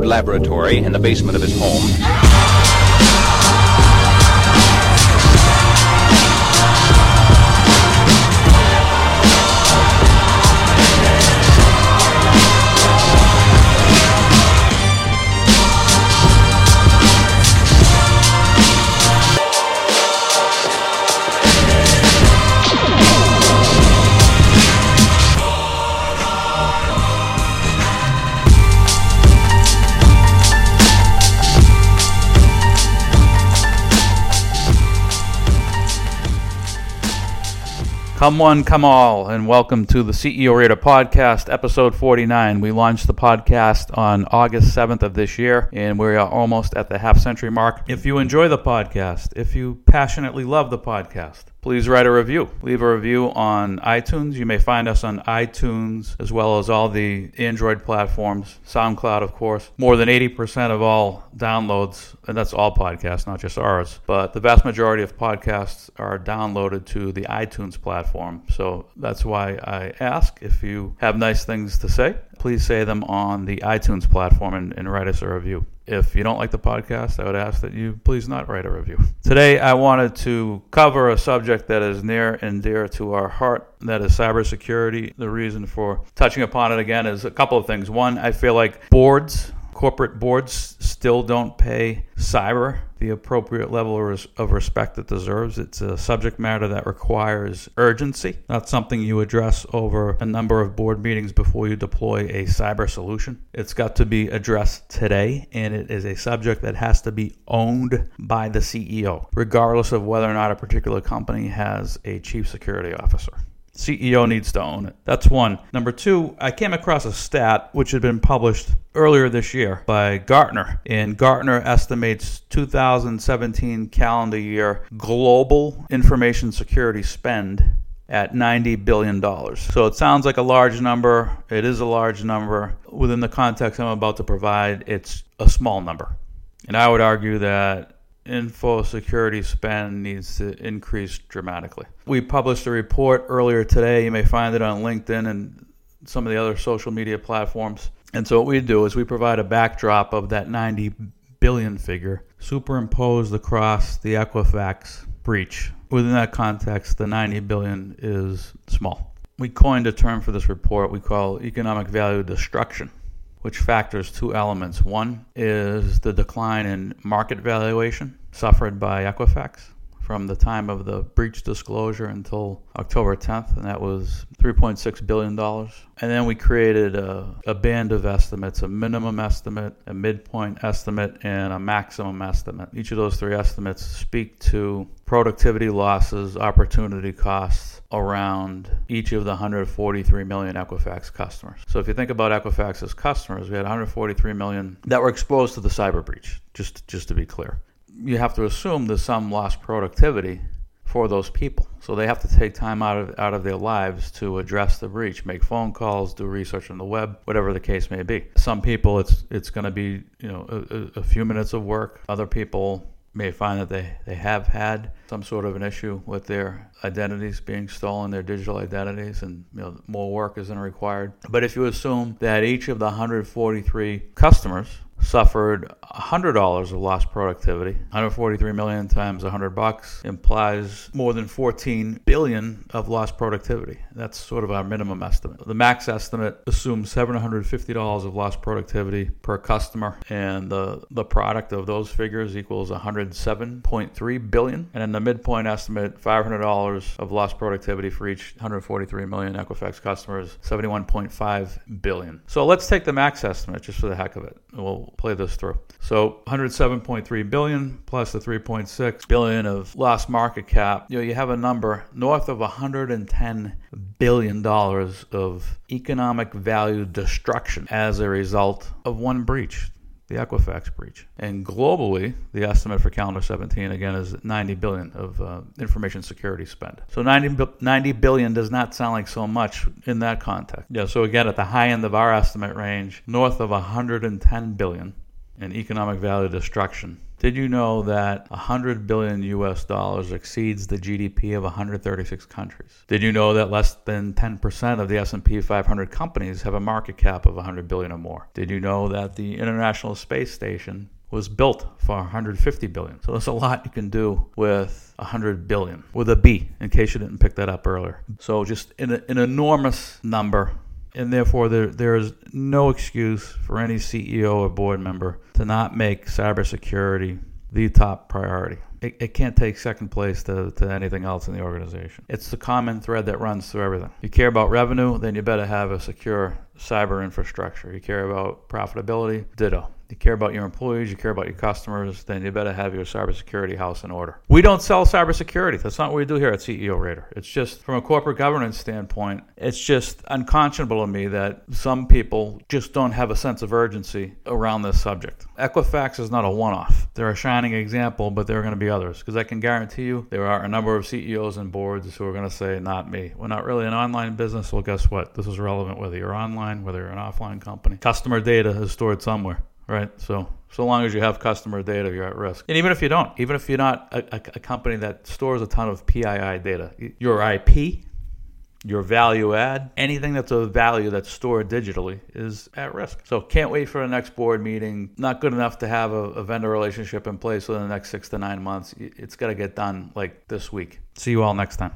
laboratory in the basement of his home. Come one, come all, and welcome to the CEO Radar Podcast, episode 49. We launched the podcast on August 7th of this year, and we are almost at the half century mark. If you enjoy the podcast, if you passionately love the podcast, please write a review. Leave a review on iTunes. You may find us on iTunes as well as all the Android platforms, SoundCloud, of course. More than 80% of all downloads, and that's all podcasts, not just ours, but the vast majority of podcasts are downloaded to the iTunes platform. So that's why I ask if you have nice things to say, please say them on the iTunes platform and, and write us a review. If you don't like the podcast, I would ask that you please not write a review. Today, I wanted to cover a subject that is near and dear to our heart that is cybersecurity. The reason for touching upon it again is a couple of things. One, I feel like boards, corporate boards, still don't pay cyber the appropriate level of respect it deserves. It's a subject matter that requires urgency, not something you address over a number of board meetings before you deploy a cyber solution. It's got to be addressed today, and it is a subject that has to be owned by the CEO, regardless of whether or not a particular company has a chief security officer. CEO needs to own it. That's one. Number two, I came across a stat which had been published earlier this year by Gartner. And Gartner estimates 2017 calendar year global information security spend at $90 billion. So it sounds like a large number. It is a large number. Within the context I'm about to provide, it's a small number. And I would argue that info security spend needs to increase dramatically. We published a report earlier today. You may find it on LinkedIn and some of the other social media platforms. And so what we do is we provide a backdrop of that 90 billion figure superimposed across the Equifax breach. Within that context, the 90 billion is small. We coined a term for this report we call economic value destruction which factors two elements. One is the decline in market valuation suffered by Equifax from the time of the breach disclosure until October 10th, and that was $3.6 billion. And then we created a, a, band of estimates a minimum estimate, a midpoint estimate, and a maximum estimate. Each of those three estimates speak to productivity losses, opportunity costs around each of the 143 million Equifax customers. So if you think about Equifax as customers, we had 143 million that were exposed to the cyber breach, just, just to be clear you have to assume there's some lost productivity for those people. So they have to take time out of out of their lives to address the breach, make phone calls, do research on the web, whatever the case may be. Some people it's it's going to be you know a, a, few minutes of work. Other people may find that they, they have had some sort of an issue with their identities being stolen, their digital identities, and you know, more work isn't required. But if you assume that each of the 143 customers suffered $100 of lost productivity. 143 million times 100 bucks implies more than 14 billion of lost productivity. That's sort of our minimum estimate. The max estimate assumes $750 of lost productivity per customer, and the the product of those figures equals 107.3 billion. And in the midpoint estimate, $500 of lost productivity for each 143 million Equifax customers, 71.5 billion. So let's take the max estimate just for the heck of it. We'll play this through. So 107.3 billion plus the 3.6 billion of lost market cap. You know, you have a number north of 110 billion dollars of economic value destruction as a result of one breach the Equifax breach. And globally, the estimate for calendar 17 again is 90 billion of uh, information security spend. So 90, 90 billion does not sound like so much in that context. Yeah, so again, at the high end of our estimate range, north of 110 billion in economic value destruction Did you know that 100 billion US dollars exceeds the GDP of 136 countries? Did you know that less than 10% of the S&P 500 companies have a market cap of 100 billion or more? Did you know that the International Space Station was built for 150 billion. So there's a lot you can do with 100 billion with a B in case you didn't pick that up earlier. So just an, an enormous number and therefore there, there is no excuse for any CEO or board member to not make cybersecurity the top priority. It, it, can't take second place to, to anything else in the organization. It's the common thread that runs through everything. You care about revenue, then you better have a secure cyber infrastructure. You care about profitability, ditto you care about your employees, you care about your customers, then you better have your cybersecurity house in order. We don't sell cybersecurity. That's not what we do here at CEO Radar. It's just from a corporate governance standpoint, it's just unconscionable to me that some people just don't have a sense of urgency around this subject. Equifax is not a one off. They're a shining example, but there are going to be others because I can guarantee you there are a number of CEOs and boards who are going to say, not me. We're not really an online business. Well, guess what? This is relevant whether you're online, whether you're an offline company. Customer data is stored somewhere right? So so long as you have customer data, you're at risk. And even if you don't, even if you're not a, a, a company that stores a ton of PII data, your IP, your value add, anything that's of value that's stored digitally is at risk. So can't wait for the next board meeting. Not good enough to have a, a vendor relationship in place within the next six to nine months. It's got to get done like this week. See you all next time.